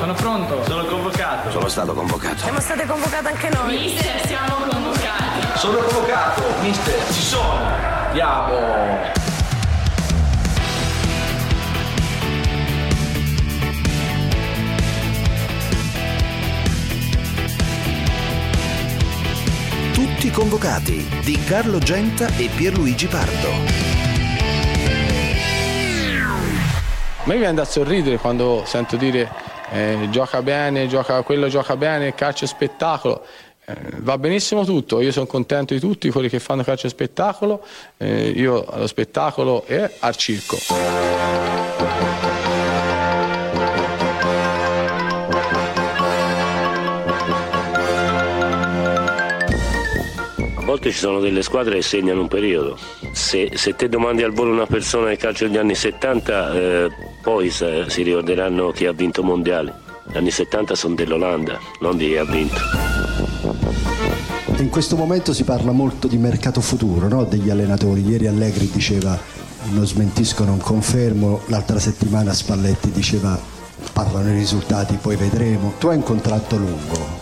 Sono pronto. Sono convocato. Sono stato convocato. Siamo state convocate anche noi. Mister, siamo convocati. Sono convocato. Mister, ci sono. Andiamo. Tutti convocati di Carlo Genta e Pierluigi Pardo. A me viene da sorridere quando sento dire eh, gioca bene, gioca, quello gioca bene, calcio spettacolo. Eh, va benissimo tutto, io sono contento di tutti quelli che fanno calcio spettacolo, eh, io allo spettacolo e al circo. Volte ci sono delle squadre che segnano un periodo. Se, se te domandi al volo una persona del calcio degli anni 70, eh, poi sa- si ricorderanno chi ha vinto mondiali. Gli anni 70 sono dell'Olanda, non di chi ha vinto. In questo momento si parla molto di mercato futuro no? degli allenatori. Ieri Allegri diceva non smentisco, non confermo, l'altra settimana Spalletti diceva parlano i risultati, poi vedremo. Tu hai un contratto lungo,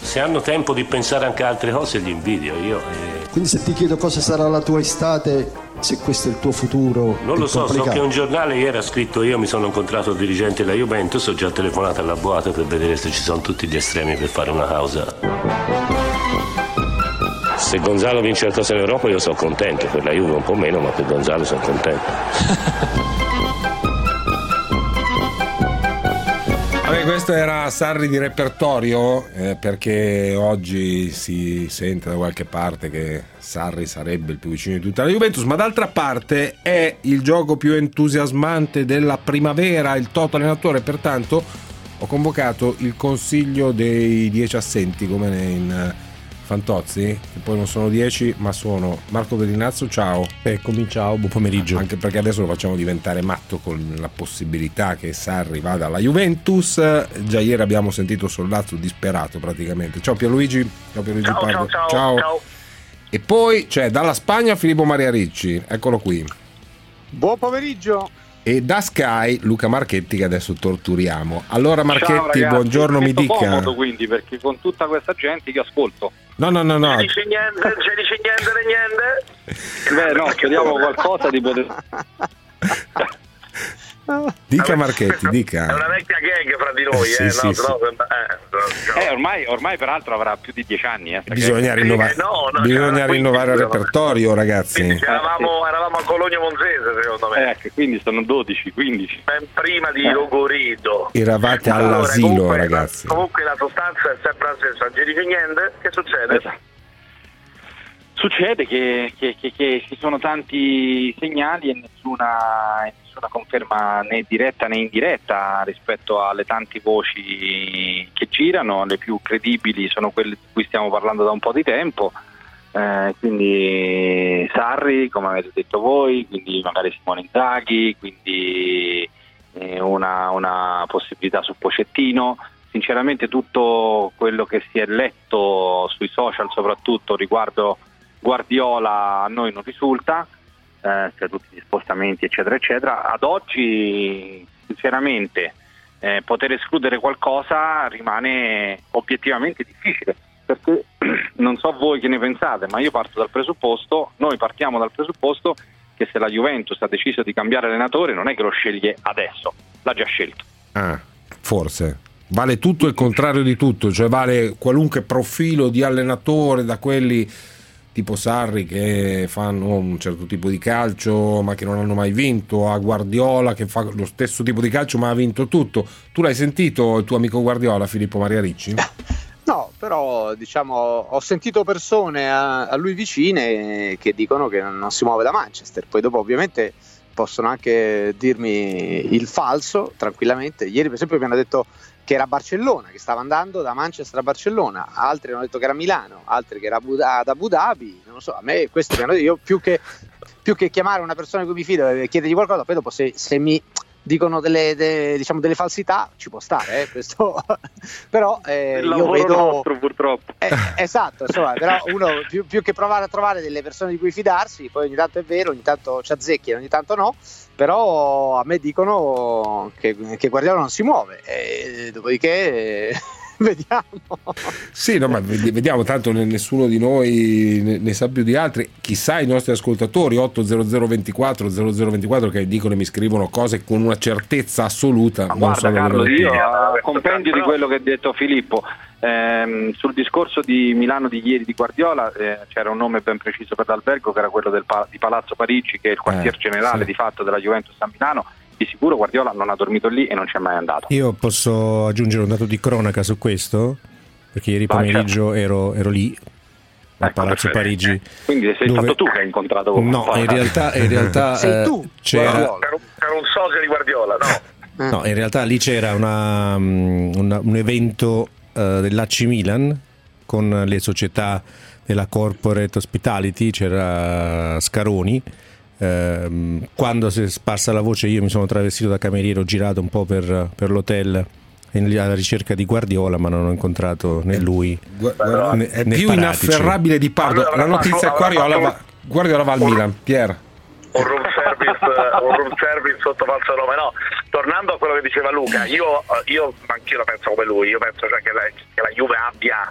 Se hanno tempo di pensare anche a altre cose, li invidio. Io eh, quindi se ti chiedo cosa sarà la tua estate, se questo è il tuo futuro, non lo so, so complicato. che un giornale ieri ha scritto io mi sono incontrato il dirigente della Juventus, ho già telefonato alla Boato per vedere se ci sono tutti gli estremi per fare una causa. Se Gonzalo vince la cosa in Europa io sono contento, per la Juve un po' meno, ma per Gonzalo sono contento. Vabbè, questo era Sarri di repertorio eh, perché oggi si sente da qualche parte che Sarri sarebbe il più vicino di tutta la Juventus, ma d'altra parte è il gioco più entusiasmante della primavera, il toto allenatore, pertanto ho convocato il consiglio dei dieci assenti come in Fantozzi, che poi non sono dieci ma sono Marco Bellinazzo, ciao. Eccomi, ciao, buon pomeriggio. Anche perché adesso lo facciamo diventare matto con la possibilità che Sarri vada alla Juventus. Già ieri abbiamo sentito Sollazzo disperato praticamente. Ciao Pierluigi. Ciao Pierluigi Ciao, Pardo. ciao, ciao, ciao. E poi c'è dalla Spagna Filippo Maria Ricci, eccolo qui. Buon pomeriggio. E da Sky Luca Marchetti che adesso torturiamo. Allora Marchetti, Ciao, buongiorno, mi dica. comodo quindi perché con tutta questa gente io ascolto. No, no, no, no. Non dice niente, non ci dice niente, niente. Beh, no, speriamo qualcosa di poter. Dica Marchetti, È dica. una vecchia gag fra di noi, Sì, eh, sì, no, sì. sennò sembra- eh, Eh, ormai, ormai peraltro avrà più di dieci anni. Eh, Bisogna che- rinnovare, no, no, bisogna rinnovare il 15, repertorio, ragazzi. Eravamo, eravamo a Cologno Monzese, secondo me. Ecco, quindi sono 12, 15. Ben prima di Eh. Logorido. Eravate Allora, all'asilo, comunque, ragazzi. comunque la sostanza è sempre la stessa, non ci dice niente, che succede? Esatto. Succede che, che- che- che ci sono tanti segnali e nessuna, nessuna conferma né diretta né indiretta rispetto alle tante voci che girano. Le più credibili sono quelle di cui stiamo parlando da un po' di tempo. Eh, quindi Sarri, come avete detto voi, quindi magari Simone Inzaghi, quindi eh, una, una possibilità su Pocettino. Sinceramente tutto quello che si è letto sui social soprattutto riguardo Guardiola a noi non risulta, eh, cioè tutti gli spostamenti eccetera eccetera. Ad oggi sinceramente eh, poter escludere qualcosa rimane obiettivamente difficile perché non so voi che ne pensate, ma io parto dal presupposto, noi partiamo dal presupposto che se la Juventus ha deciso di cambiare allenatore non è che lo sceglie adesso, l'ha già scelto. Ah, forse. Vale tutto il contrario di tutto, cioè vale qualunque profilo di allenatore da quelli tipo Sarri che fanno un certo tipo di calcio ma che non hanno mai vinto, a Guardiola che fa lo stesso tipo di calcio ma ha vinto tutto. Tu l'hai sentito il tuo amico Guardiola, Filippo Maria Ricci? No, però diciamo ho sentito persone a, a lui vicine che dicono che non si muove da Manchester, poi dopo ovviamente possono anche dirmi il falso tranquillamente. Ieri per esempio mi hanno detto che era a Barcellona, che stava andando da Manchester a Barcellona, altri hanno detto che era a Milano, altri che era ad Abu Dhabi, non lo so, a me questo mi hanno detto, io più che, più che chiamare una persona di cui mi fido e chiedergli qualcosa, poi dopo se, se mi dicono delle, de- diciamo delle falsità, ci può stare, eh, questo. però eh, io vedo... nostro purtroppo. Eh, esatto, insomma, però uno più, più che provare a trovare delle persone di cui fidarsi, poi ogni tanto è vero, ogni tanto ci azzecchi, ogni tanto no, però a me dicono che, che Guardiola non si muove, e dopodiché vediamo. Sì, no, ma ved- vediamo, tanto ne- nessuno di noi ne, sa più di altri. Chissà i nostri ascoltatori 80024 0024 che dicono e mi scrivono cose con una certezza assoluta. non Guarda sono Carlo, io a compendio di quello che ha detto Filippo, ehm, sul discorso di Milano di ieri di Guardiola eh, c'era un nome ben preciso per l'albergo che era quello del pa- di Palazzo Parigi che è il quartier Eh, generale sì. di fatto della Juventus a Milano. Di sicuro Guardiola non ha dormito lì e non c'è mai andato. Io posso aggiungere un dato di cronaca su questo, perché ieri Vai, pomeriggio ero, ero lì a Palazzo perfetto. Parigi. Quindi sei dove- stato tu che hai incontrato No, in realtà, in realtà Sei eh, tu, c'era, Per un, per un socio di Guardiola, no? no, in realtà lì c'era una, mm, una- un evento eh, dell'AC Milan con le società della corporate hospitality, c'era Scaroni. Ehm, quando si è sparsa la voce io mi sono travestito da cameriere, ho girato un po' per, per l'hotel alla ricerca di Guardiola ma non ho incontrato né lui Gu- guarda, né, è né più Paratici. inafferrabile di Pardo. La notizia è Guardiola Guardiola va al Milan. Pier. Un room service, un room service sotto falso nome. No, tornando a quello che diceva Luca, io, io anch'io la penso come lui. Io penso cioè, che, la, che la Juve abbia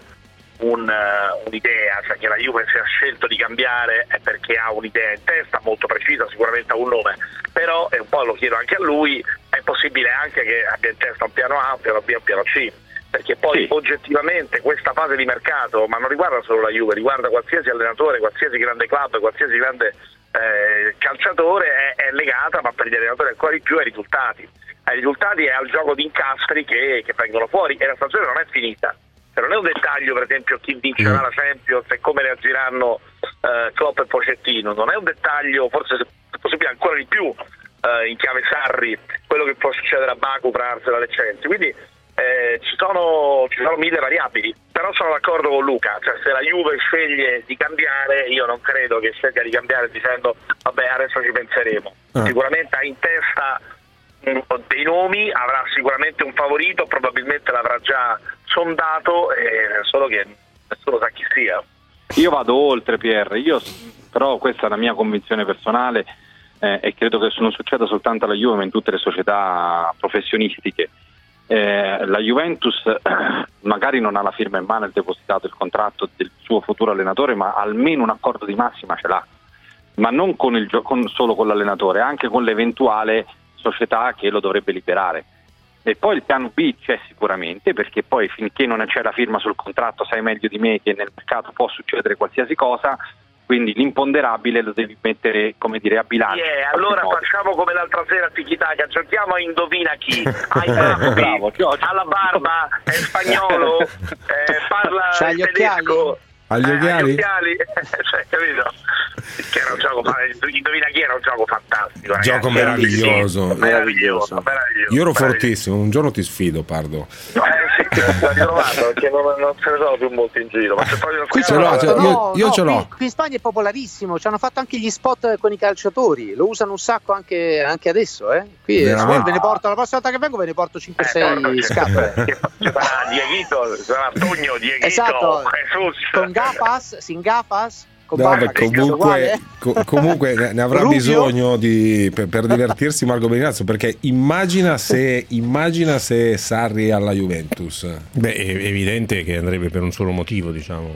un, eh, un'idea, cioè che la Juve se ha scelto di cambiare è perché ha un'idea in testa molto precisa, sicuramente ha un nome. Però, e un po' lo chiedo anche a lui, è possibile anche che abbia in testa un piano A, un piano B, un piano C. Perché poi Sì. oggettivamente questa fase di mercato, ma non riguarda solo la Juve, riguarda qualsiasi allenatore, qualsiasi grande club, qualsiasi grande eh, calciatore è, è legata, ma per gli allenatori ancora di più, ai risultati. Ai risultati e al gioco di incastri che, che vengono fuori e la stagione non è finita. Cioè, non è un dettaglio, per esempio, chi vincerà la Champions e come reagiranno eh, Klopp e Pocettino. Non è un dettaglio, forse se possibile ancora di più eh, in chiave Sarri, quello che può succedere a Baku tra Arsenal e Chelsea. Quindi eh, ci, sono, ci sono mille variabili, però sono d'accordo con Luca, cioè se la Juve sceglie di cambiare, io non credo che scelga di cambiare dicendo vabbè adesso ci penseremo. Ah. Sicuramente ha in testa mm, dei nomi, avrà sicuramente un favorito, probabilmente l'avrà già sondato, eh, solo che nessuno sa chi sia. Io vado oltre Pierre, io, però questa è la mia convinzione personale eh, e credo che non succeda soltanto alla Juve ma in tutte le società professionistiche. Eh, la Juventus magari non ha la firma in mano il depositato il contratto del suo futuro allenatore, ma almeno un accordo di massima ce l'ha, ma non con il con- solo con l'allenatore, anche con l'eventuale società che lo dovrebbe liberare. E poi il piano B c'è sicuramente, perché poi finché non c'è la firma sul contratto sai meglio di me che nel mercato può succedere qualsiasi cosa, quindi l'imponderabile lo devi mettere come dire a bilancio. Yeah, allora modo. facciamo come l'altra sera a Tiki-Taka, giochiamo a Indovina chi. Hai Eh, baffi, bravo, Giorgio. ha la barba, è spagnolo, eh, parla C'ha gli tedesco. Ha gli eh, occhiali? gli occhiali, cioè, capito? Che era un gioco, indovina chi era un gioco fantastico. ragazzi. Gioco meraviglioso. Meraviglioso, meraviglioso. Io ero meraviglioso. fortissimo, un giorno ti sfido, Pardo. Eh sì, l'ho ritrovato perché non, non se ne sono più molti in giro. Ma c'è proprio Qui Ce l'ho, ce. Io- no, io no, ce l'ho. Qui, qui in Spagna è popolarissimo, ci hanno fatto anche gli spot con i calciatori, lo usano un sacco anche, anche adesso. Eh. Qui eh, ve ne porto, la prossima volta che vengo ve ne porto 5-6 Eh, scarpe. Che ci sarà sarà Tugno, Dieguito, Esatto, Jesus. con gafas, sin gafas, No, è comunque, uguale. co- comunque ne avrà Rubio. bisogno di- per, per divertirsi Marco Benazzo perché immagina se, immagina se Sarri alla Juventus Beh, è evidente che andrebbe per un solo motivo, diciamo.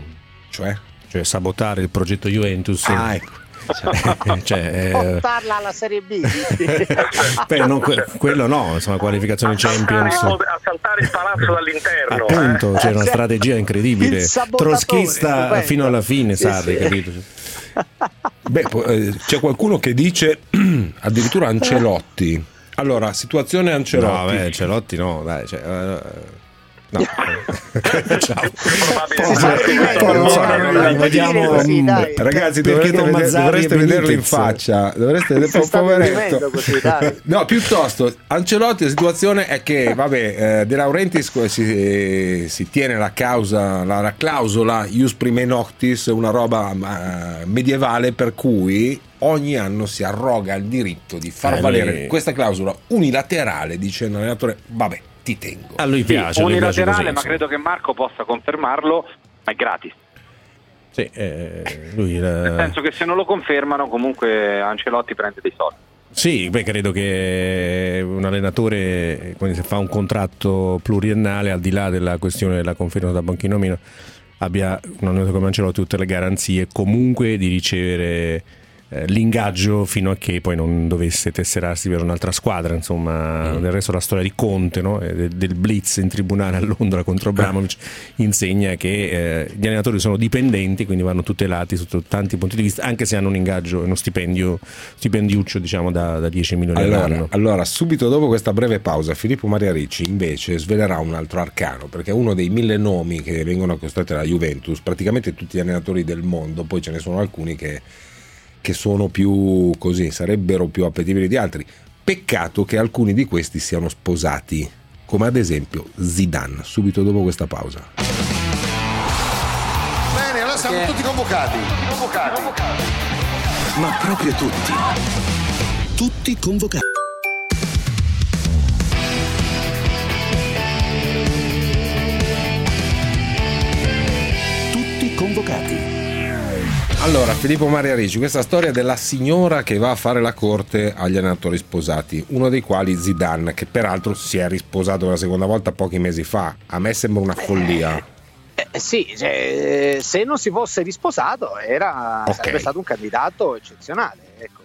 Cioè? Cioè sabotare il progetto Juventus. Ah, ecco. Cioè, eh, Portarla alla Serie B. beh, non que- quello no, insomma, qualificazione Champions. a saltare il palazzo dall'interno. Appunto, eh. c'era una strategia incredibile. Troschista stupendo. fino alla fine, Sì, Sarri, sì. capito? Beh, po- eh, c'è qualcuno che dice addirittura Ancelotti. Allora, situazione Ancelotti. No, beh, Celotti no, dai, cioè, eh, No. Ciao. Dai. ragazzi, Perché dovreste, vederlo in faccia. Dovreste vedere poveretto. No, piuttosto, Ancelotti, la situazione è che, vabbè, eh, De Laurentiis si, si tiene la causa, la, la clausola Ius Prime Noctis, una roba eh, medievale per cui ogni anno si arroga il diritto di far Eh, valere questa clausola unilaterale dicendo all'allenatore, vabbè, ti tengo. A lui Sì, piace, piace unilaterale, così, ma credo che Marco possa confermarlo, ma è gratis. Sì, eh, lui Nel eh, senso che se non lo confermano, comunque Ancelotti prende dei soldi. Sì, beh, credo che un allenatore, quando si fa un contratto pluriennale, al di là della questione della conferma da banchino o meno, abbia un allenatore come Ancelotti tutte le garanzie comunque di ricevere eh, l'ingaggio fino a che poi non dovesse tesserarsi per un'altra squadra. Insomma, del resto la storia di Conte, no? E de- del blitz in tribunale a Londra contro Abramovic, insegna che eh, gli allenatori sono dipendenti, quindi vanno tutelati sotto tanti punti di vista, anche se hanno un ingaggio, uno stipendio, stipendiuccio diciamo da, da 10 milioni Allora, all'anno. allora, subito dopo questa breve pausa, Filippo Maria Ricci invece svelerà un altro arcano, perché uno dei mille nomi che vengono accostati alla Juventus, praticamente tutti gli allenatori del mondo, poi ce ne sono alcuni che, che sono più così, sarebbero più appetibili di altri. Peccato che alcuni di questi siano sposati, come ad esempio Zidane, subito dopo questa pausa. Bene, allora siamo tutti convocati. Convocati. Ma proprio tutti. Tutti convocati. Tutti convocati. Allora, Filippo Maria Ricci, questa storia della signora che va a fare la corte agli allenatori sposati, uno dei quali Zidane, che peraltro si è risposato per la seconda volta pochi mesi fa. A me sembra una follia. Eh, sì, cioè, se non si fosse risposato era, Ok. sarebbe stato un candidato eccezionale. Ecco,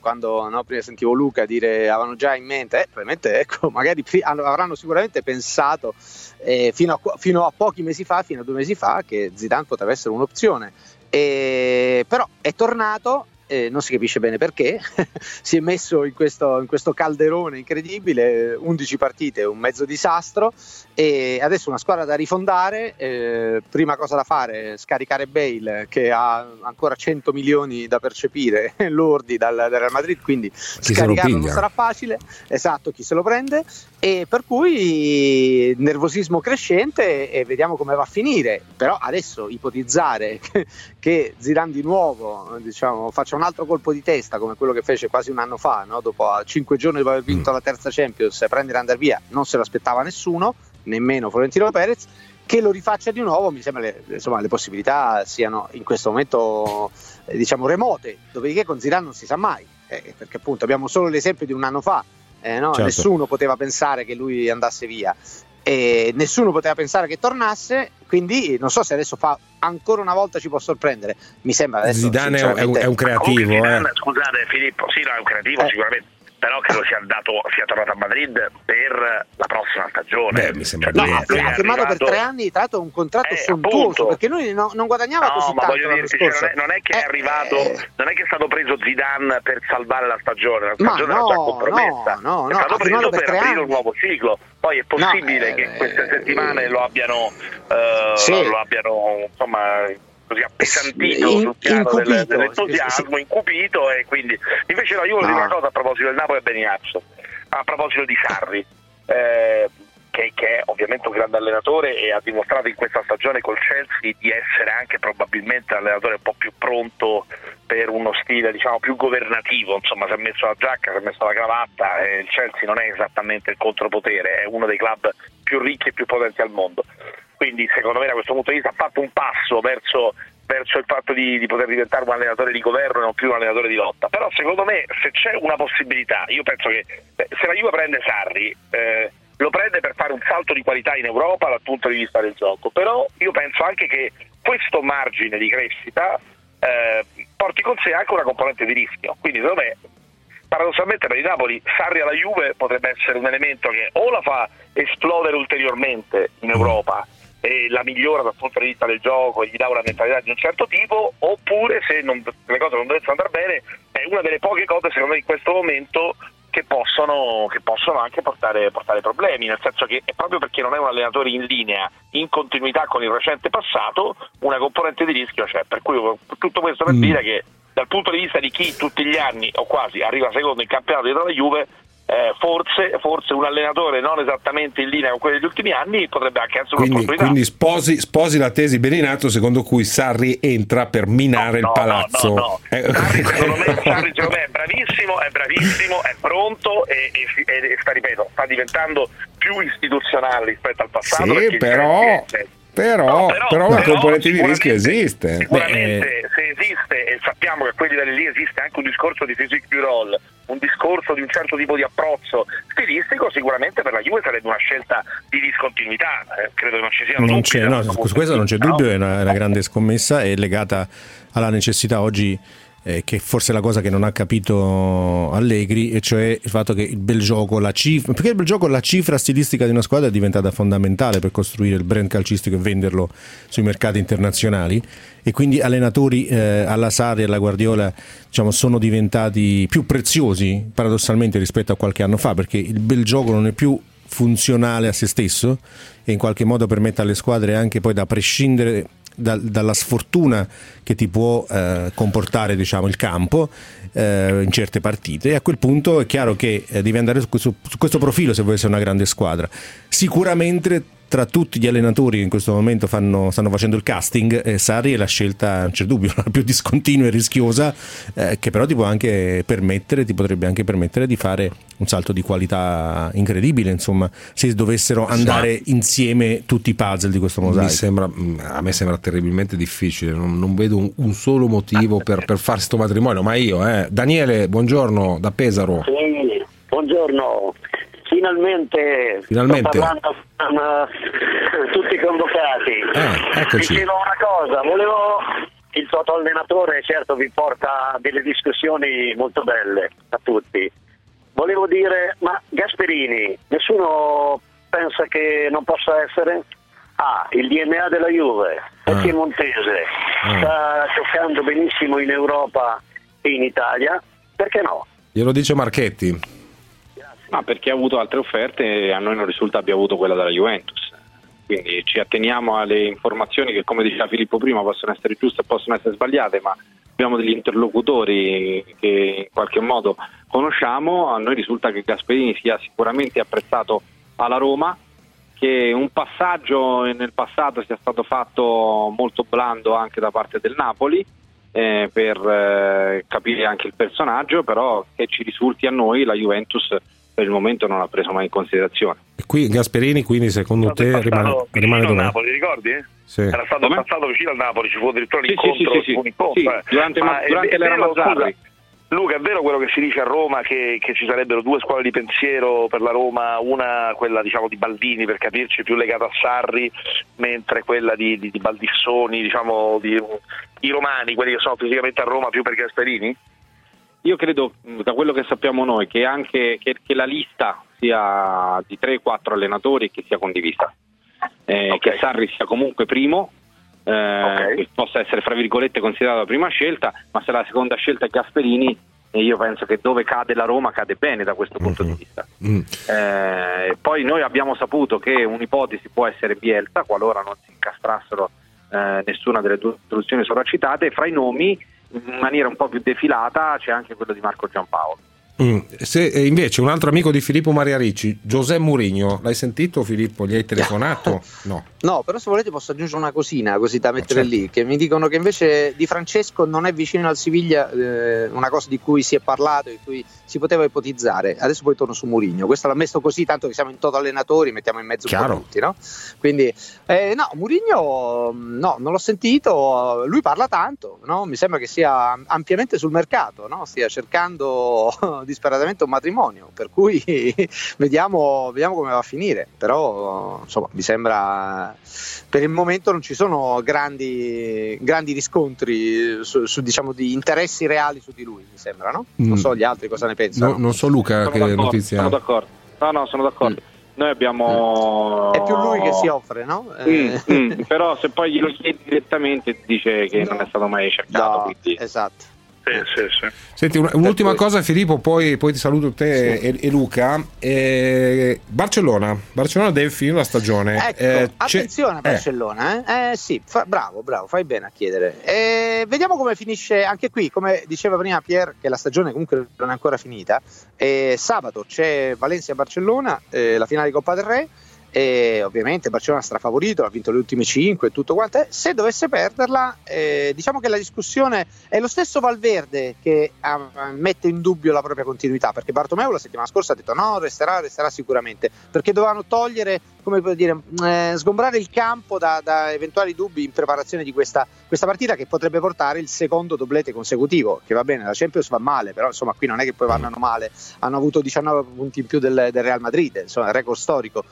quando no, prima sentivo Luca dire avevano già in mente, eh, probabilmente ecco, magari avranno sicuramente pensato eh, fino, a, fino a pochi mesi fa, fino a due mesi fa, che Zidane poteva essere un'opzione. E- però è tornato. Eh, non si capisce bene perché, si è messo in questo, in questo calderone incredibile, 11 partite, un mezzo disastro e adesso una squadra da rifondare, eh, prima cosa da fare scaricare Bale che ha ancora 100 milioni da percepire lordi dal, dal Real Madrid, quindi lo scaricarlo non sarà facile, esatto chi se lo prende. E per cui nervosismo crescente e vediamo come va a finire, però adesso ipotizzare che, che Zidane di nuovo diciamo, faccia un altro colpo di testa come quello che fece quasi un anno fa, no? dopo 5 giorni dopo aver vinto la terza Champions, prendere e andare via, non se lo aspettava nessuno, nemmeno Florentino Perez, che lo rifaccia di nuovo, mi sembra le, insomma, le possibilità siano in questo momento eh, diciamo remote, dopodiché con Zidane non si sa mai, eh, perché appunto abbiamo solo l'esempio di un anno fa, eh, no? Certo. nessuno poteva pensare che lui andasse via e nessuno poteva pensare che tornasse, quindi non so se adesso fa ancora una volta ci può sorprendere, mi sembra adesso Zidane è un, è un- creativo, eh. Zidane, Scusate Filippo, sì, no, è un creativo Eh. sicuramente, però credo sia, andato, sia tornato a Madrid per la prossima stagione. Beh, mi sembra No, di- ha, è firmato per tre anni, tra l'altro un contratto Eh, sontuoso, appunto. perché lui no- non guadagnava così No, ma tanto dirti, cioè, non, è, non è che è Eh, arrivato, eh, non è che è stato preso Zidane per salvare la stagione, la Ma stagione no, era già compromessa, no, no, è stato preso per per aprire anni. un nuovo ciclo. Poi è possibile No, che eh, queste eh, settimane lo abbiano, eh, Sì. lo abbiano insomma così appesantito In- sul piano del- incupito, dell'entusiasmo, incupito e quindi invece no, io voglio No. dire una cosa a proposito del Napoli e Beniazzo, a proposito di Sarri. eh, che, che è ovviamente un grande allenatore e ha dimostrato in questa stagione col Chelsea di essere anche probabilmente l'allenatore un po' più pronto per uno stile diciamo più governativo, insomma si è messo la giacca, si è messo la cravatta e il Chelsea non è esattamente il contropotere, è uno dei club più ricchi e più potenti al mondo. Quindi secondo me da questo punto di vista ha fatto un passo verso, verso il fatto di, di poter diventare un allenatore di governo e non più un allenatore di lotta. Però secondo me se c'è una possibilità, io penso che se la Juve prende Sarri, eh, lo prende per fare un salto di qualità in Europa dal punto di vista del gioco, però io penso anche che questo margine di crescita eh, porti con sé anche una componente di rischio. Quindi secondo me paradossalmente per il Napoli Sarri alla Juve potrebbe essere un elemento che o la fa esplodere ulteriormente in Europa e la migliora dal punto di vista del gioco e gli dà una mentalità di un certo tipo oppure se non- le cose non dovessero andare bene è una delle poche cose secondo me in questo momento che possono, che possono anche portare, portare, problemi, nel senso che è proprio perché non è un allenatore in linea, in continuità con il recente passato, una componente di rischio c'è. Per cui tutto questo per mm. dire che dal punto di vista di chi tutti gli anni o quasi arriva secondo in campionato dietro la Juve, eh, forse, forse, un allenatore non esattamente in linea con quelli degli ultimi anni potrebbe anche essere quindi, un'opportunità. Quindi sposi, sposi, la tesi Beninato secondo cui Sarri entra per minare no, il palazzo. No, no, no. Eh. Sarri, secondo me, Sarri secondo me è bravissimo, è bravissimo, è pronto e, e, e sta, ripeto, sta diventando più istituzionale rispetto al passato. Sì, però... Però, no, però, però, una componente di rischio esiste. Sicuramente Beh, se esiste, e sappiamo che a quei livelli lì esiste anche un discorso di physique du role, un discorso di un certo tipo di approccio stilistico, sicuramente per la Juve sarebbe una scelta di discontinuità. Eh, credo che non ci siano non dubbi. No, su questo non c'è dubbio, è una, una grande scommessa, è legata alla necessità oggi eh, che forse è la cosa che non ha capito Allegri, e cioè il fatto che il bel gioco, la cifra, perché il bel gioco, la cifra stilistica di una squadra è diventata fondamentale per costruire il brand calcistico e venderlo sui mercati internazionali. E quindi allenatori eh, alla Sarri e alla Guardiola diciamo, sono diventati più preziosi paradossalmente rispetto a qualche anno fa perché il bel gioco non è più funzionale a se stesso e in qualche modo permette alle squadre anche poi da prescindere da, dalla sfortuna che ti può eh, comportare diciamo, il campo eh, in certe partite e a quel punto è chiaro che eh, devi andare su questo, su questo profilo se vuoi essere una grande squadra. Sicuramente tra tutti gli allenatori che in questo momento fanno, stanno facendo il casting, eh, Sarri è la scelta, non c'è dubbio, la più discontinua e rischiosa, eh, che però ti può anche permettere, ti potrebbe anche permettere di fare un salto di qualità incredibile, insomma, se dovessero andare insieme tutti i puzzle di questo mosaico. Sembra, a me sembra terribilmente difficile, non, non vedo un, un, solo motivo per, per fare questo matrimonio, ma io, eh. Daniele, buongiorno da Pesaro. Sì, buongiorno finalmente, finalmente. con uh, tutti convocati. Eccoci. Dicevo una cosa, volevo il toto allenatore certo vi porta delle discussioni molto belle a tutti. Volevo dire, ma Gasperini, nessuno pensa che non possa essere? Ah, il DNA della Juve, è ah. piemontese, ah. sta giocando benissimo in Europa e in Italia, perché no? Glielo dice Marchetti. Ma perché ha avuto altre offerte e a noi non risulta abbia avuto quella della Juventus. Quindi ci atteniamo alle informazioni che, come diceva Filippo prima, possono essere giuste e possono essere sbagliate, ma abbiamo degli interlocutori che in qualche modo conosciamo. A noi risulta che Gasperini sia sicuramente apprezzato alla Roma, che un passaggio nel passato sia stato fatto molto blando anche da parte del Napoli eh, per eh, capire anche il personaggio, però che ci risulti a noi la Juventus per il momento non ha preso mai in considerazione. E qui Gasperini, quindi secondo te rimane, rimane dove? Napoli, ricordi? Sì. Era stato Come? passato vicino al Napoli, ci fu addirittura sì, l'incontro, sì, sì, un incontro sì, eh. durante, ma, durante l'era Mazzarri. Luca, è vero quello che si dice a Roma che, che, ci sarebbero due scuole di pensiero per la Roma, una quella diciamo di Baldini per capirci più legata a Sarri, mentre quella di, di, di Baldissoni, diciamo di, i romani, quelli che sono fisicamente a Roma più per Gasperini? Io credo, da quello che sappiamo noi, che anche che, che la lista sia di 3-4 allenatori e che sia condivisa. Eh, okay. Che Sarri sia comunque primo, eh, okay. che possa essere fra virgolette considerato la prima scelta, ma se la seconda scelta è Gasperini, e io penso che dove cade la Roma cade bene da questo punto mm-hmm. di vista. Mm. Eh, poi noi abbiamo saputo che un'ipotesi può essere Bielsa, qualora non si incastrassero eh, nessuna delle due soluzioni sopracitate, fra i nomi in maniera un po' più defilata c'è anche quello di Marco Giampaolo. Mm. Se, eh, invece un altro amico di Filippo Maria Ricci, Giuseppe Murigno, l'hai sentito Filippo? Gli hai telefonato? No. No, però se volete posso aggiungere una cosina così da mettere certo. lì, che mi dicono che invece Di Francesco non è vicino al Siviglia, eh, una cosa di cui si è parlato, di cui si poteva ipotizzare. Adesso poi torno su Murigno. Questo l'ha messo così, tanto che siamo in toto allenatori, mettiamo in mezzo Chiaro. tutti, no? Quindi, eh, no, Murigno, no, non l'ho sentito, lui parla tanto, no? Mi sembra che sia ampiamente sul mercato, no? Stia cercando disperatamente un matrimonio, per cui vediamo, vediamo come va a finire. Però, insomma, mi sembra per il momento non ci sono grandi, grandi riscontri su, su, diciamo, di interessi reali su di lui, mi sembra, no? Non mm. so gli altri cosa ne pensano. No, non so Luca sono che d'accordo, notizia. Sono d'accordo. No, no, sono d'accordo. Mm. Noi abbiamo. È più lui che si offre, no? Mm, mm, però se poi glielo chiedi direttamente dice che no. non è stato mai cercato. No, quindi... Esatto. Sì, sì, sì. Senti, un- un'ultima cosa Filippo, poi, poi ti saluto te e, e Luca. Eh, Barcellona. Barcellona deve finire la stagione. Ecco, Eh, attenzione a eh, Barcellona, eh? Eh, sì, fa- bravo, bravo, fai bene a chiedere. Eh, vediamo come finisce anche qui, come diceva prima Pier, che la stagione comunque non è ancora finita. Eh, sabato c'è Valencia-Barcellona, eh, la finale di Coppa del Re. E ovviamente Barcellona strafavorito, ha vinto le ultime 5 e tutto quanto. Se dovesse perderla, eh, diciamo che la discussione è lo stesso Valverde che ah, mette in dubbio la propria continuità, perché Bartomeu la settimana scorsa ha detto no, resterà, resterà sicuramente, perché dovevano togliere, come dire, eh, sgombrare il campo da, da eventuali dubbi in preparazione di questa, questa partita che potrebbe portare il secondo doblete consecutivo, che va bene, la Champions va male, però insomma qui non è che poi vanno male, hanno avuto 19 punti in più del, del Real Madrid, insomma, record storico.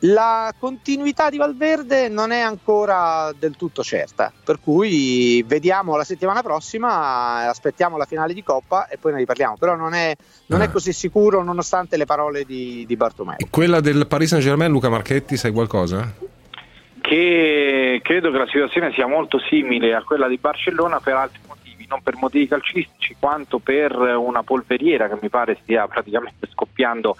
La continuità di Valverde non è ancora del tutto certa, per cui vediamo la settimana prossima, aspettiamo la finale di Coppa e poi ne riparliamo, però non è, non è così sicuro nonostante le parole di, di Bartomeu. Quella del Paris Saint Germain, Luca Marchetti, sai qualcosa? che credo che la situazione sia molto simile a quella di Barcellona per altri motivi, non per motivi calcistici quanto per una polveriera che mi pare stia praticamente scoppiando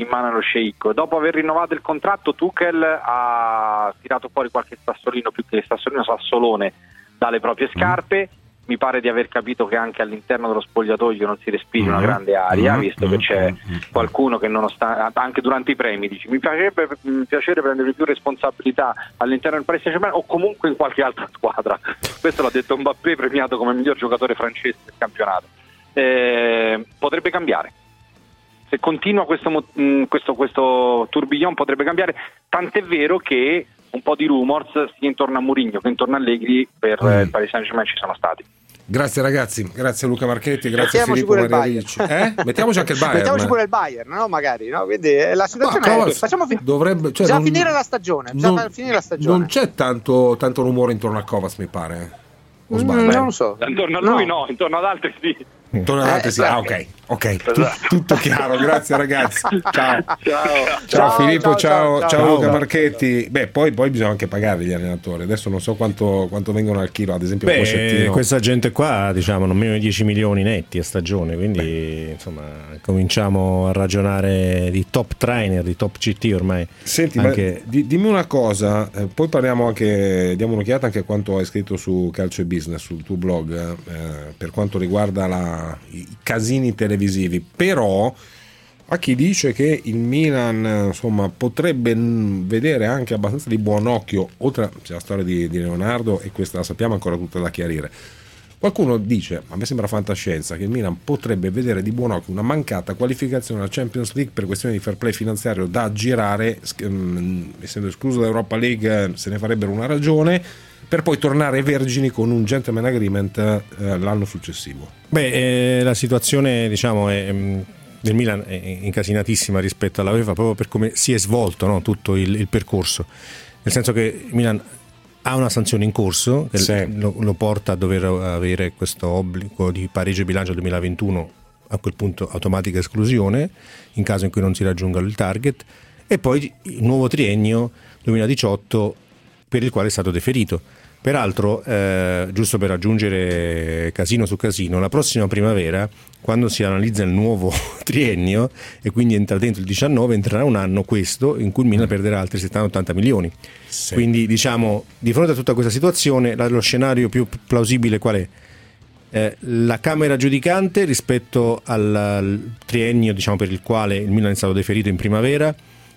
in mano allo sceicco. Dopo aver rinnovato il contratto Tuchel ha tirato fuori qualche sassolino, più che sassolino, sassolone dalle proprie scarpe. Mi pare di aver capito che anche all'interno dello spogliatoio non si respiri una Mm. grande aria, Mm, visto mm, che c'è mm, mm. qualcuno che nonostante anche durante i premi dice mi piacerebbe mi piacere prendere più responsabilità all'interno del Paris Saint-Germain o comunque in qualche altra squadra questo l'ha detto Mbappé premiato come miglior giocatore francese del campionato Eh, potrebbe cambiare se continua questo, mo- mh, questo, questo tourbillon potrebbe cambiare tant'è vero che un po' di rumors sia intorno a Mourinho che intorno a Allegri per eh, il Paris Saint-Germain ci sono stati Grazie ragazzi, grazie Luca Marchetti, grazie Mettiamoci Filippo pure il Maria Bayern. Ricci. Eh? Mettiamoci anche il Bayern. Mettiamoci pure il Bayern, no? Magari, no? Quindi eh, la situazione Ma è facciamo fi- dovrebbe, cioè, bisogna non- finire la stagione, bisogna non- finire la stagione. Non c'è tanto, tanto rumore intorno a Kovas, mi pare. O Mm, sbaglio? non lo so. intorno a lui no, intorno ad altri sì Ad Eh. Ah, ok, ok, Esatto. tutto chiaro, grazie ragazzi. Ciao. ciao Ciao, Ciao, Filippo, ciao, ciao, ciao, ciao, ciao. Luca Ciao. Marchetti. Beh, poi, poi bisogna anche pagare gli allenatori. Adesso non so quanto, quanto vengono al chilo, ad esempio Beh, questa gente qua diciamo non meno di 10 milioni netti a stagione, quindi insomma cominciamo a ragionare di top trainer, di top CT ormai. Senti, Anche- ma di- dimmi una cosa, eh, poi parliamo anche, diamo un'occhiata anche a quanto hai scritto su Calcio e Business, sul tuo blog, eh, per quanto riguarda la- i casini televisivi, però a chi dice che il Milan insomma, potrebbe vedere anche abbastanza di buon occhio, oltre a c'è la storia di, di Leonardo e questa la sappiamo ancora tutta da chiarire. Qualcuno dice, a me sembra fantascienza, che il Milan potrebbe vedere di buon occhio una mancata qualificazione alla Champions League per questioni di fair play finanziario da aggirare, mm, essendo escluso dall'Europa League se ne farebbero una ragione, per poi tornare vergini con un gentleman agreement eh, l'anno successivo. Beh, eh, la situazione diciamo è, mm, del Milan è incasinatissima rispetto alla UEFA proprio per come si è svolto no, tutto il, il percorso. Nel senso che il Milan ha una sanzione in corso che Sì. lo, lo porta a dover avere questo obbligo di pareggio bilancio 2021 a quel punto automatica esclusione in caso in cui non si raggiunga il target e poi il nuovo triennio 2018 per il quale è stato deferito. Peraltro, eh, giusto per aggiungere casino su casino, la prossima primavera, quando si analizza il nuovo triennio e quindi entra dentro il 19, entrerà un anno questo in cui il Milan perderà altri 70-80 milioni. Quindi diciamo, di fronte a tutta questa situazione, lo scenario più plausibile qual è? Eh, la Camera giudicante rispetto al, al triennio diciamo, per il quale il Milan è stato deferito in primavera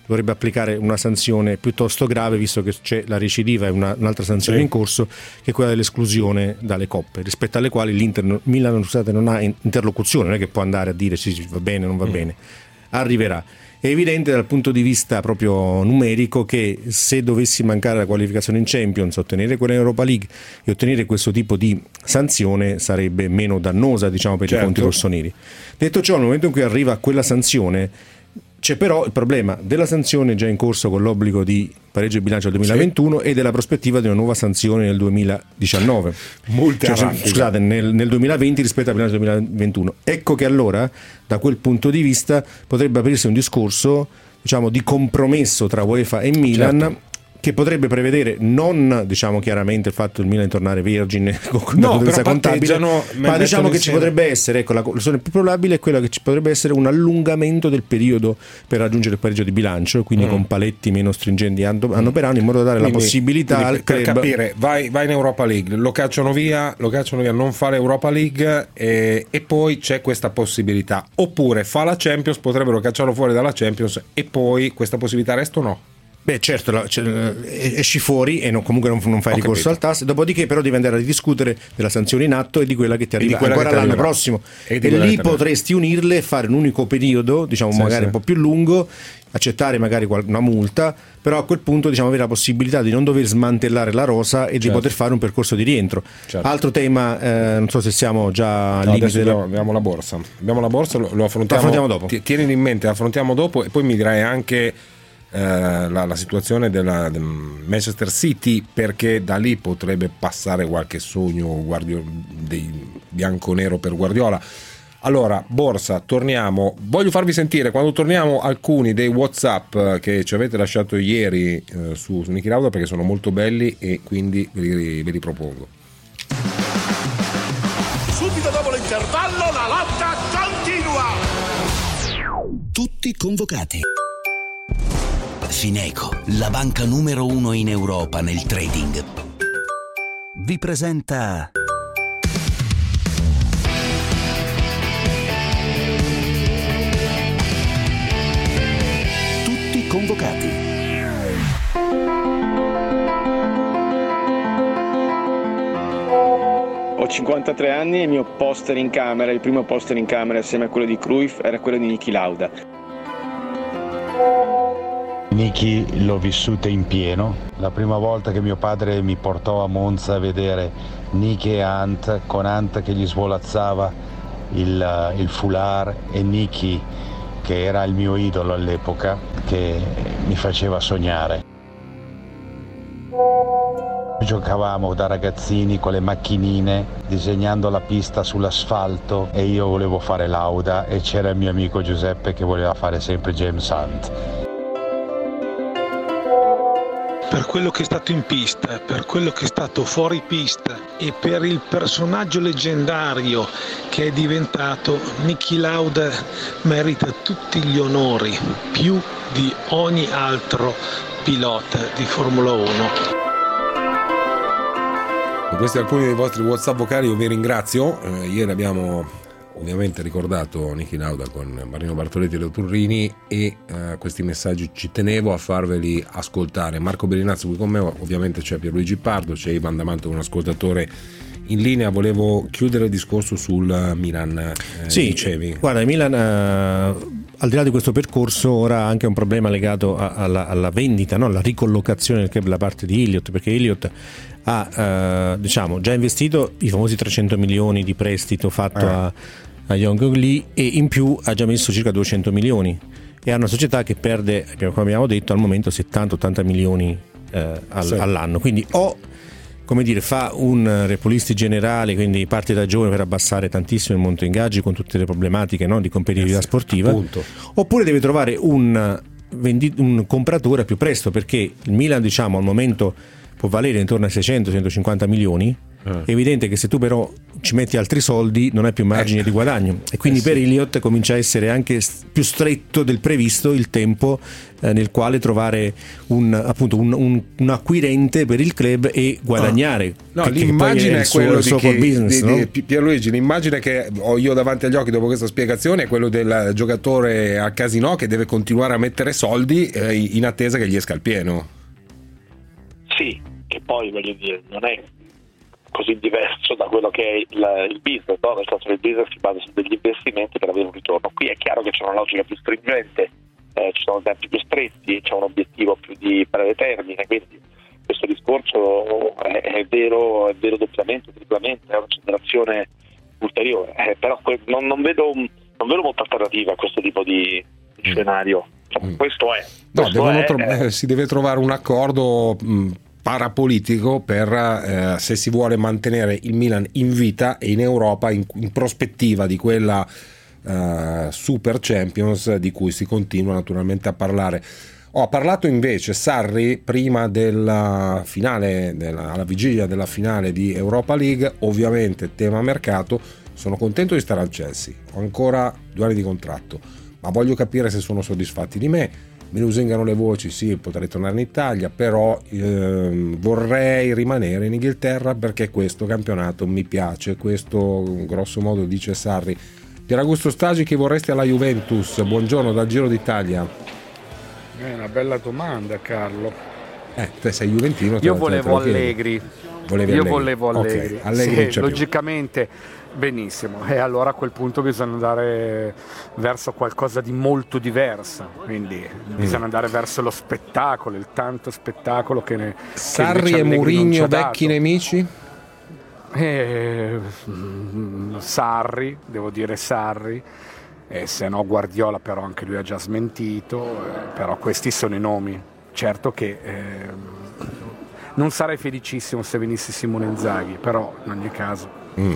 dovrebbe applicare una sanzione piuttosto grave visto che c'è la recidiva e una- un'altra sanzione Sì. in corso che è quella dell'esclusione dalle coppe rispetto alle quali l'Inter no- Milan scusate, non ha in- interlocuzione non è che può andare a dire sì, sì, va bene non va bene arriverà è evidente dal punto di vista proprio numerico che se dovessi mancare la qualificazione in Champions, ottenere quella in Europa League e ottenere questo tipo di sanzione sarebbe meno dannosa diciamo, per Certo. i conti rossoneri. Detto ciò, nel momento in cui arriva quella sanzione, c'è però il problema della sanzione già in corso con l'obbligo di pareggio di bilancio del 2021 e della prospettiva di una nuova sanzione nel 2019. Molte Cioè, arrabbiate. scusate, nel, nel 2020 rispetto al bilancio 2021. Ecco che allora, da quel punto di vista, potrebbe aprirsi un discorso diciamo, di compromesso tra UEFA e Milan. Certo. Che potrebbe prevedere non diciamo chiaramente il fatto del Milan di tornare vergine con No, però contabile, ma diciamo che ci insieme. potrebbe essere, ecco, la soluzione più probabile è quella che ci potrebbe essere un allungamento del periodo per raggiungere il pareggio di bilancio, quindi Mm. con paletti meno stringenti anno, anno per anno, in modo da dare Quindi- la possibilità quindi al per, club capire, vai, vai in Europa League, lo cacciano via, lo cacciano via, non fa l'Europa League e, e poi c'è questa possibilità. Oppure fa la Champions, potrebbero cacciarlo fuori dalla Champions e poi questa possibilità resta o no? Beh, certo, la- cioè, esci fuori e non- comunque non, non fai Ho ricorso capito. al TAS, dopodiché però devi andare a discutere della sanzione in atto e di quella che ti di arriva ancora l'anno arriverà. prossimo. E E, di lì potresti unirle e fare un unico periodo, diciamo Sì, magari sì. un po' più lungo, accettare magari qual- una multa, però a quel punto diciamo avere la possibilità di non dover smantellare la rosa e di Certo. poter fare un percorso di rientro. Certo. Altro tema, eh, non so se siamo già al No, limite della... abbiamo, abbiamo la borsa. Abbiamo la borsa, lo, lo affrontiamo, affrontiamo dopo. Ti- Tienilo in mente, affrontiamo dopo e poi mi dirai anche eh, la, la situazione della del Manchester City perché da lì potrebbe passare qualche sogno Guardio- dei bianco-nero per Guardiola. Allora, borsa, torniamo. Voglio farvi sentire quando torniamo alcuni dei WhatsApp eh, che ci avete lasciato ieri eh, su, su Niki Lauda perché sono molto belli e quindi ve li, ve li propongo. Subito dopo l'intervallo la lotta continua. Tutti convocati. Fineco, la banca numero uno in Europa nel trading, vi presenta Tutti convocati. Ho 53 anni e il mio poster in camera, il primo poster in camera assieme a quello di Cruyff, era quello di Niki Lauda. Niki l'ho vissuta in pieno. La prima volta che mio padre mi portò a Monza a vedere Niki e Ant, con Ant che gli svolazzava il, il foulard e Niki che era il mio idolo all'epoca, che mi faceva sognare. Giocavamo da ragazzini con le macchinine disegnando la pista sull'asfalto e io volevo fare Lauda e c'era il mio amico Giuseppe che voleva fare sempre James Hunt. Per quello che è stato in pista, per quello che è stato fuori pista e per il personaggio leggendario che è diventato, Niki Lauda merita tutti gli onori, più di ogni altro pilota di Formula 1. Con questi alcuni dei vostri WhatsApp vocali io vi ringrazio. Eh, ieri abbiamo ovviamente ricordato Niki Lauda con Marino Bartoletti e Leo Turrini e eh, questi messaggi ci tenevo a farveli ascoltare. Marco Berinazzo qui con me, ovviamente c'è Pierluigi Pardo, c'è Ivan Damanto, un ascoltatore in linea. Volevo chiudere il discorso sul Milan. eh, Sì, dicevi. guarda, il Milan, eh, al di là di questo percorso, ora ha anche un problema legato a- alla, alla vendita, no? alla ricollocazione del club da parte di Elliott, perché Elliott ha eh, diciamo, già investito i famosi 300 milioni di prestito fatto Eh. a, a Young Lee e in più ha già messo circa 200 milioni e ha una società che perde, come abbiamo detto, al momento 70-80 milioni eh, al- Sì. all'anno. Quindi o come dire, fa un repolisti generale, quindi parte da giovane per abbassare tantissimo il monte ingaggi con tutte le problematiche no, di competitività sportiva, appunto. oppure deve trovare un, vendi- un compratore più presto perché il Milan diciamo al momento può valere intorno ai 600-150 milioni. Eh. È evidente che se tu però ci metti altri soldi non hai più margine di guadagno e quindi Eh sì. per Elliott comincia a essere anche più stretto del previsto il tempo eh, nel quale trovare un, appunto, un, un- un acquirente per il club e guadagnare. No, che- che l'immagine è, il suo- quello di, suo core business, di- no? di Pi- Pierluigi, l'immagine che ho io davanti agli occhi dopo questa spiegazione è quello del giocatore al casino che deve continuare a mettere soldi eh, in attesa che gli esca il pieno. Sì, che poi voglio dire, non è così diverso da quello che è il, il business, no? nel senso che il business si basa su degli investimenti per avere un ritorno. Qui è chiaro che c'è una logica più stringente, eh, ci sono tempi più stretti, c'è un obiettivo più di breve termine, quindi questo discorso è, è vero, è vero doppiamente, triplamente, è un'accelerazione ulteriore, Eh, però que- non, non vedo, non vedo molta alternativa a questo tipo di, di scenario. Insomma, Questo è. No, questo è, tro- eh, eh, si deve trovare un accordo mh, parapolitico per eh, se si vuole mantenere il Milan in vita e in Europa in, in prospettiva di quella eh, Super Champions di cui si continua naturalmente a parlare. Ho parlato invece Sarri prima della finale, della, alla vigilia della finale di Europa League, ovviamente tema mercato, sono contento di stare al Chelsea, ho ancora due anni di contratto, ma voglio capire se sono soddisfatti di me. Mi lusingano le voci, sì, potrei tornare in Italia, però ehm, vorrei rimanere in Inghilterra perché questo campionato mi piace, questo grosso modo dice Sarri. Pieragusto Stagi che vorresti alla Juventus, buongiorno dal Giro d'Italia. È una bella domanda, Carlo. Eh, te sei Juventino. Io volevo Allegri. Volevi Io Allegri. volevo Allegri. Okay, Allegri Sì, logicamente, benissimo. E allora a quel punto bisogna andare verso qualcosa di molto diverso. Quindi Mm. bisogna andare verso lo spettacolo, il tanto spettacolo che ne. che Sarri invece e dato. vecchi nemici? Eh, mm, Sarri, devo dire Sarri, e se no Guardiola però anche lui ha già smentito, eh, però questi sono i nomi. Certo che ehm, non sarei felicissimo se venisse Simone Inzaghi, però in ogni caso Mm.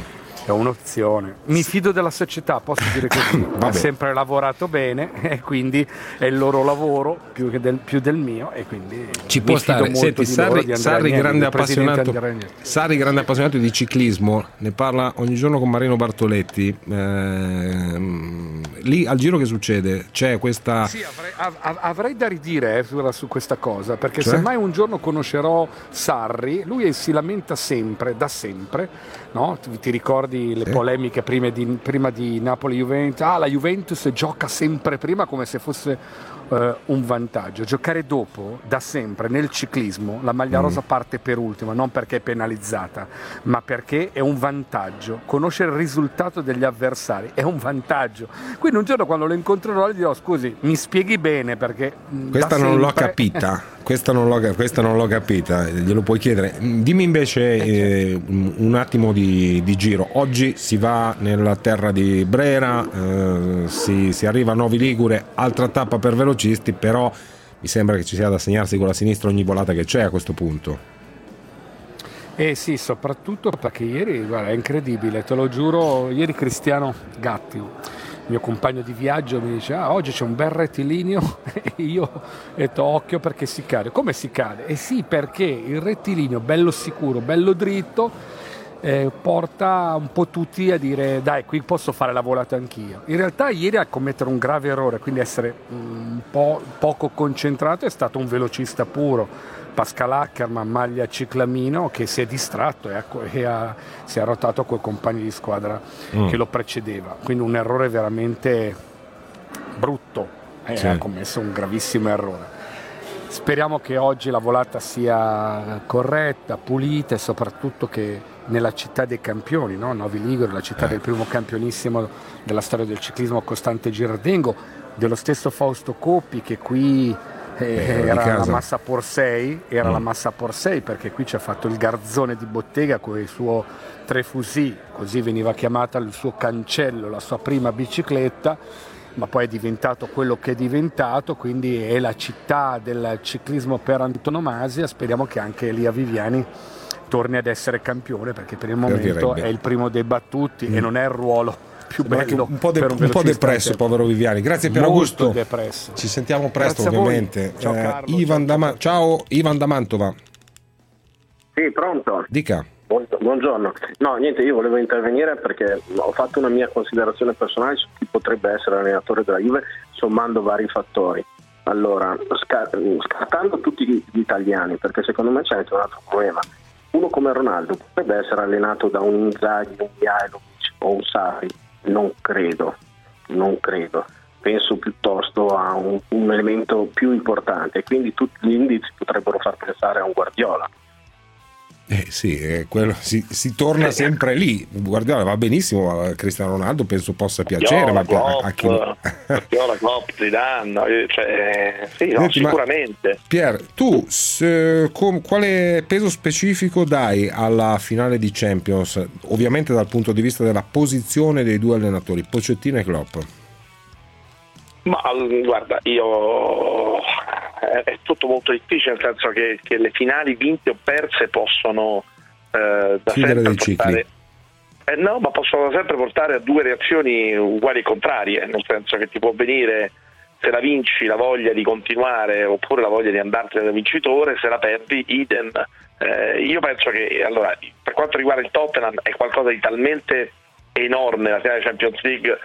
È un'opzione. Mi fido della società, posso dire così, ha sempre lavorato bene e quindi è il loro lavoro più, che del, più del mio e quindi Ci mi può fido stare. molto Senti, Sarri, Sarri grande. Sarri grande appassionato di ciclismo, ne parla ogni giorno con Marino Bartoletti. Ehm, lì al giro che succede? C'è questa... Sì, avrei, av- av- avrei da ridire eh, su, su questa cosa, perché Cioè? se mai un giorno conoscerò Sarri, lui si lamenta sempre, da sempre, no? ti, ti ricordi le Sì. polemiche prima di, prima di Napoli-Juventus? Ah, la Juventus gioca sempre prima come se fosse eh, un vantaggio. Giocare dopo, da sempre, nel ciclismo, la maglia Mm. rosa parte per ultima, non perché è penalizzata, ma perché è un vantaggio. Conoscere il risultato degli avversari è un vantaggio. Quindi un giorno quando lo incontrerò gli dirò scusi, mi spieghi bene perché... mh, Questa non l'ho sempre- capita, questa non l'ho, questa non l'ho capita, glielo puoi chiedere. Dimmi invece eh, un un attimo di, di giro. Oggi si va nella terra di Brera, eh, si, si arriva a Novi Ligure, altra tappa per velocisti, però mi sembra che ci sia da segnarsi con la sinistra ogni volata che c'è a questo punto. Eh sì, soprattutto perché ieri, guarda, è incredibile, te lo giuro, ieri Cristiano Gatti, mio compagno di viaggio, mi dice, ah, oggi c'è un bel rettilineo e io ho detto occhio perché si cade. Come si cade? Eh sì, perché il rettilineo, bello sicuro, bello dritto, eh, porta un po' tutti a dire dai qui posso fare la volata anch'io in realtà ieri a commettere un grave errore quindi essere un po' poco concentrato è stato un velocista puro Pascal Ackermann maglia ciclamino che si è distratto e, ha- e ha- si è rotato coi compagni di squadra Mm. che lo precedeva quindi un errore veramente brutto e Sì. ha commesso un gravissimo errore Speriamo che oggi la volata sia corretta, pulita e soprattutto che nella città dei campioni, no? Novi Ligure, la città del primo campionissimo della storia del ciclismo Costante Girardengo, dello stesso Fausto Coppi che qui eh, Eh, era la. Massa Porsei, era Mm. la Massa Porsei perché qui ci ha fatto il garzone di bottega con il suo tre fusi, così veniva chiamata il suo cancello, la sua prima bicicletta ma poi è diventato quello che è diventato, quindi è la città del ciclismo per antonomasia, speriamo che anche Elia Viviani torni ad essere campione perché per il momento è il primo dei battuti e non è il ruolo più Sembra bello un po', de- per un un po' depresso, anche- povero Viviani. Grazie per Molto Augusto. depresso. Ci sentiamo presto, Grazie ovviamente. Ciao, Eh, Carlo, Ivan Dama- ciao, Ivan da Mantova. Sì, pronto? Dica. Buon- Buongiorno. No, niente, io volevo intervenire perché ho fatto una mia considerazione personale su chi potrebbe essere allenatore della Juve sommando vari fattori. Allora, sca- scartando tutti gli italiani, perché secondo me c'è anche un altro problema. Uno come Ronaldo potrebbe essere allenato da un Inzaghi, un Mihailovic o un Sarri? Non credo, non credo. Penso piuttosto a un, un elemento più importante, quindi tutti gli indizi potrebbero far pensare a un Guardiola. Eh sì, eh, quello- si, si torna sempre lì. Guardiola va benissimo, Cristiano Ronaldo penso possa piacere, ma Guardiola, a, chi. Klopp, Guardiola, Klopp, Zidane, eh, cioè, sì, no, Senti, sicuramente. Pier, tu se- com- quale peso specifico dai alla finale di Champions? Ovviamente dal punto di vista della posizione dei due allenatori, Pocettino e Klopp. Ma mm, guarda, io è, è tutto molto difficile, nel senso che, che le finali vinte o perse possono eh, da Chiudere sempre portare. Eh, no, ma possono sempre portare a due reazioni uguali e contrarie, nel senso che ti può venire se la vinci la voglia di continuare oppure la voglia di andartene da vincitore, se la perdi idem. Eh, io penso che allora, per quanto riguarda il Tottenham è qualcosa di talmente enorme la finale Champions League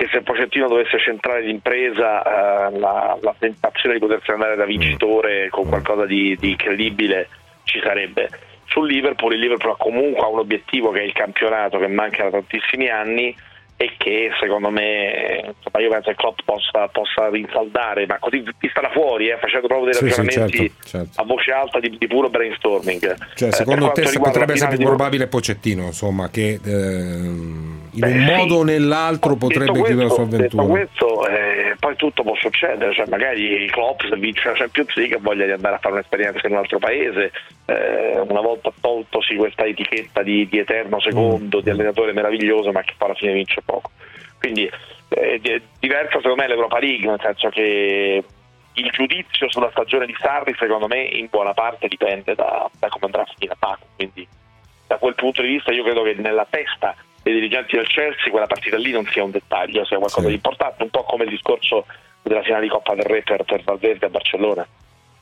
che se Pocettino dovesse centrare d'impresa eh, la, la, tentazione di potersi andare da vincitore con qualcosa di, di incredibile ci sarebbe. Sul Liverpool, il Liverpool comunque ha un obiettivo che è il campionato che manca da tantissimi anni e che secondo me insomma, io penso che Klopp possa, possa rinsaldare, ma così vista da fuori, eh, facendo proprio dei Sì, sì, ragionamenti certo, certo. a voce alta di, di puro brainstorming. Cioè, Eh, secondo per te potrebbe essere più di- probabile Pocettino, insomma, che ehm, in Beh, un sì. modo o nell'altro potrebbe Detto chiudere la sua avventura. questo, eh, poi tutto può succedere, cioè magari Klopp vince la Champions League ha voglia di andare a fare un'esperienza in un altro paese, eh, una volta toltosi questa etichetta di, di eterno secondo, di allenatore meraviglioso, ma che poi alla fine vince poco. Quindi eh, è diversa secondo me l'Europa League, nel senso che il giudizio sulla stagione di Sarri secondo me in buona parte dipende da, da come andrà a finire Paco, quindi da quel punto di vista io credo che nella testa dei dirigenti del Chelsea quella partita lì non sia un dettaglio, sia qualcosa di importante, un po' come il discorso della finale di Coppa del Re per, per Valverde a Barcellona.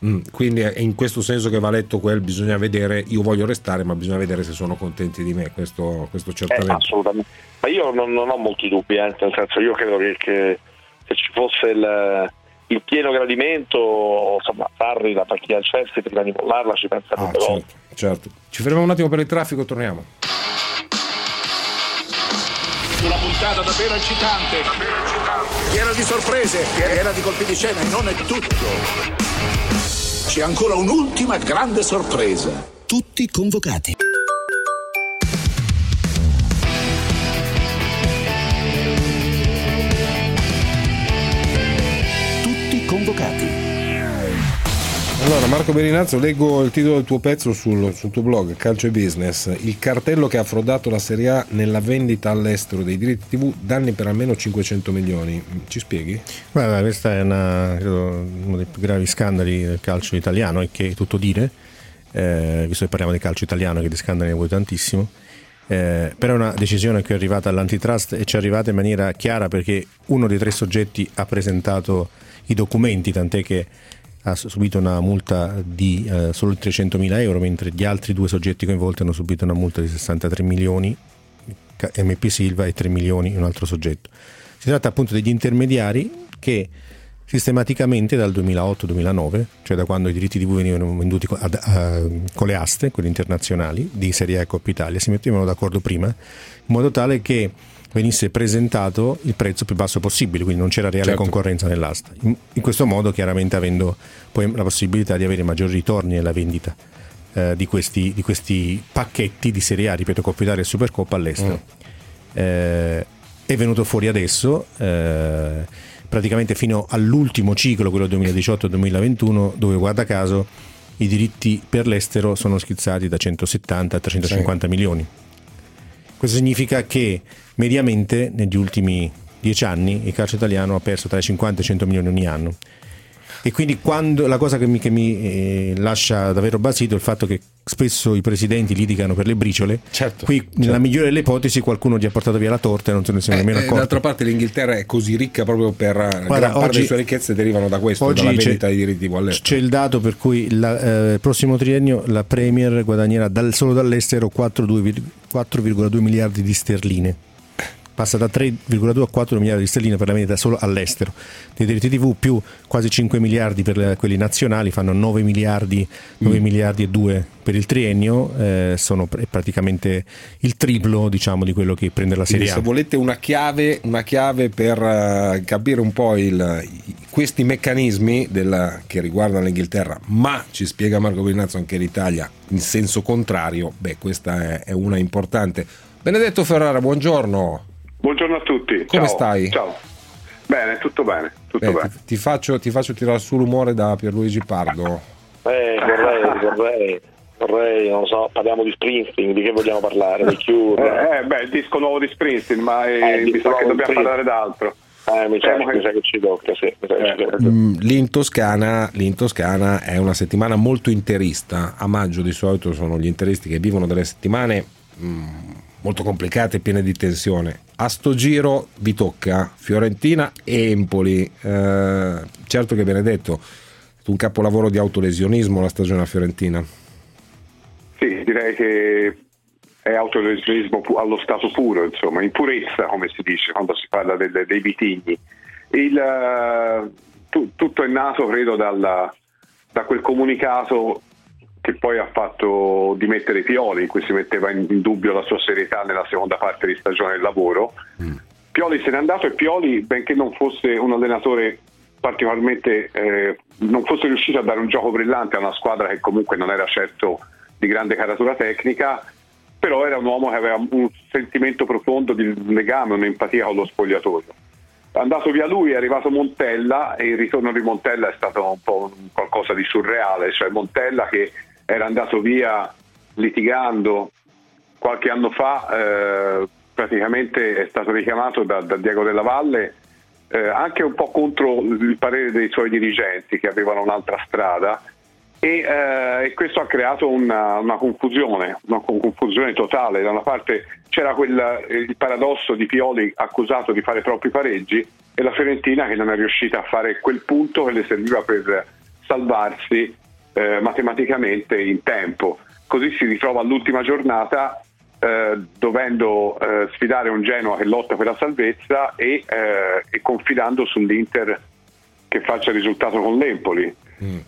Mm, quindi è in questo senso che va letto quel bisogna vedere, io voglio restare, ma bisogna vedere se sono contenti di me, questo, questo Eh, certamente. assolutamente. Ma io non, non ho molti dubbi, eh, nel senso io credo che, che se ci fosse il, il pieno gradimento, insomma, Sarri da partita del Chelsea prima di mollarla ci pensa Ah, certo, certo. Ci fermiamo un attimo per il traffico, torniamo. Una puntata davvero eccitante. Piena di sorprese, piena di colpi di scena e non è tutto. C'è ancora un'ultima grande sorpresa. Tutti convocati. Allora, Marco Berinazzo, leggo il titolo del tuo pezzo sul, sul tuo blog Calcio e Business. Il cartello che ha frodato la Serie A nella vendita all'estero dei diritti TV, danni per almeno 500 milioni. Ci spieghi? Guarda, questo è una- credo, uno dei più gravi scandali del calcio italiano e che è tutto dire, eh, visto che parliamo di calcio italiano che di scandali ne vuoi tantissimo. Eh, però è una decisione che è arrivata all'antitrust e ci è arrivata in maniera chiara perché uno dei tre soggetti ha presentato i documenti, tant'è che ha subito una multa di eh, solo 300.000 euro, mentre gli altri due soggetti coinvolti hanno subito una multa di 63 milioni, MP Silva e 3 milioni un altro soggetto. Si tratta appunto degli intermediari che sistematicamente dal 2008-2009, cioè da quando i diritti TV venivano venduti con le aste, quelle internazionali di Serie A e Coppa Italia, si mettevano d'accordo prima in modo tale che venisse presentato il prezzo più basso possibile, quindi non c'era reale Certo. concorrenza nell'asta. In, in questo modo chiaramente avendo poi la possibilità di avere maggiori ritorni nella vendita eh, di, questi, di questi pacchetti di Serie A, ripeto Coppa Italia e Supercoppa all'estero. Eh, è venuto fuori adesso, eh, praticamente fino all'ultimo ciclo, quello 2018-2021, dove guarda caso i diritti per l'estero sono schizzati da 170 a 350 milioni. Questo significa che mediamente negli ultimi dieci anni il calcio italiano ha perso tra i 50 e i 100 milioni ogni anno. E quindi quando, la cosa che mi, che mi, eh, lascia davvero basito è il fatto che spesso i presidenti litigano per le briciole. Qui, nella migliore delle ipotesi, qualcuno gli ha portato via la torta e non se ne sono nemmeno Eh, accorto. d'altra parte l'Inghilterra è così ricca proprio per gran parte oggi- delle sue ricchezze derivano da questo, oggi dalla vendita dei diritti all'estero. C'è il dato per cui eh, il prossimo triennio la Premier guadagnerà dal- solo dall'estero 4,2 4,2 miliardi di sterline. Passa da 3,2 a 4 miliardi di sterline per la vendita solo all'estero. Dei diritti TV più quasi 5 miliardi per quelli nazionali fanno 9 miliardi, 9 Mm. miliardi e 2 per il triennio, eh, sono pr- praticamente il triplo diciamo, di quello che prende la Quindi Serie A. se volete una chiave, una chiave per eh, capire un po' il- questi meccanismi della- che riguardano l'Inghilterra, ma ci spiega Marco Brinazzo anche l'Italia in senso contrario, beh questa è, è una importante. Benedetto Ferrara, buongiorno. Buongiorno a tutti. Come Ciao. stai? Ciao. Bene, tutto bene. Tutto Beh, bene. ti, ti faccio, ti faccio tirare su l'umore da Pierluigi Pardo. Eh, vorrei, vorrei, vorrei, non lo so, parliamo di Springsteen, di che vogliamo parlare? Di Cure? Eh, eh, beh, il disco nuovo di Springsteen, ma eh, Eh, mi sa che dobbiamo Springsteen. parlare d'altro. Eh, mi, sa, Temo mi sa che ci tocca, sì. Tocca. Mm, Lì in, Toscana, lì in Toscana è una settimana molto interista. A maggio di solito sono gli interisti che vivono delle settimane mm, molto complicate e piene di tensione. A sto giro vi tocca Fiorentina e Empoli. Eh, certo che Benedetto, un capolavoro di autolesionismo la stagione a Fiorentina. Sì, direi che è autolesionismo allo stato puro, insomma, in purezza, come si dice quando si parla del- dei vitigni. Il, eh, tu- tutto è nato, credo, dalla- da quel comunicato che poi ha fatto dimettere Pioli, in cui si metteva in, in dubbio la sua serietà nella seconda parte di stagione del lavoro. Pioli se n'è andato e Pioli, benché non fosse un allenatore particolarmente, eh, non fosse riuscito a dare un gioco brillante a una squadra che comunque non era certo di grande caratura tecnica, però era un uomo che aveva un sentimento profondo di legame, un'empatia con lo spogliatoio. È andato via lui, è arrivato Montella e il ritorno di Montella è stato un po' qualcosa di surreale, cioè Montella che era andato via litigando qualche anno fa, eh, praticamente è stato richiamato da, da Diego Della Valle eh, anche un po' contro il parere dei suoi dirigenti che avevano un'altra strada e, eh, e questo ha creato una, una confusione, una con- confusione totale. Da una parte c'era quel, il paradosso di Pioli accusato di fare troppi pareggi e la Fiorentina che non è riuscita a fare quel punto che le serviva per salvarsi eh, matematicamente in tempo. Così si ritrova all'ultima giornata eh, dovendo eh, sfidare un Genoa che lotta per la salvezza e, eh, e confidando sull'Inter che faccia il risultato con l'Empoli.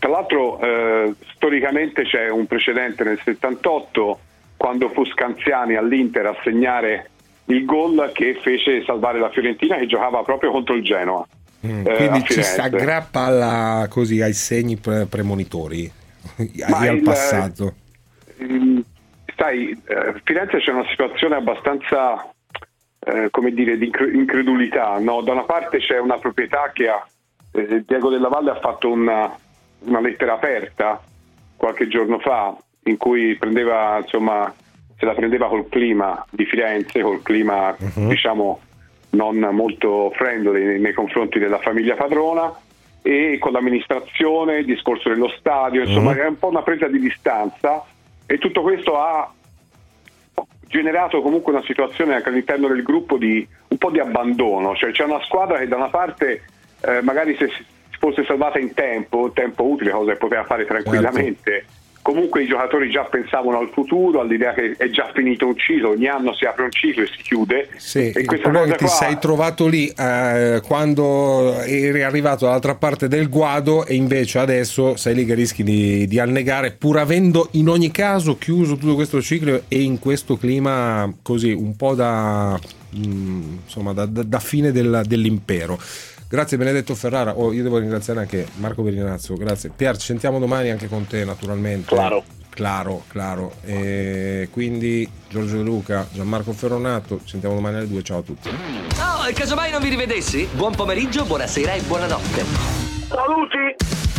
Tra l'altro eh, storicamente c'è un precedente nel 78 quando fu Scanziani all'Inter a segnare il gol che fece salvare la Fiorentina che giocava proprio contro il Genoa. Mm, eh, Quindi ci si aggrappa alla- così, ai segni pre- premonitori Ma al il- passato. Mm, Sai, eh, Firenze c'è una situazione abbastanza, eh, come dire, di incre- incredulità. no? Da una parte c'è una proprietà che ha, eh, Diego Della Valle ha fatto una, una lettera aperta qualche giorno fa in cui prendeva, insomma, se la prendeva col clima di Firenze, col clima, diciamo, non molto friendly nei confronti della famiglia padrona e con l'amministrazione, il discorso dello stadio, insomma, Mhm. è un po' una presa di distanza. E tutto questo ha generato comunque una situazione anche all'interno del gruppo di un po' di abbandono, cioè c'è una squadra che da una parte eh, magari se si fosse salvata in tempo, tempo utile, cosa che poteva fare tranquillamente, comunque i giocatori già pensavano al futuro, all'idea che è già finito un ciclo, ogni anno si apre un ciclo e si chiude. Sì, e questa cosa ti qua- sei trovato lì eh, quando eri arrivato dall'altra parte del guado e invece adesso sei lì che rischi di, di annegare pur avendo in ogni caso chiuso tutto questo ciclo e in questo clima così un po' da, mm, insomma, da, da- da fine del- dell'impero. Grazie Benedetto Ferrara, Oh, io devo ringraziare anche Marco Berinazzo, grazie. Pier, ci sentiamo domani anche con te naturalmente. Claro. Claro, claro. E quindi Giorgio De Luca, Gianmarco Ferronato, ci sentiamo domani alle due, ciao a tutti. Oh, e casomai non vi rivedessi? Buon pomeriggio, buonasera e buonanotte. Saluti!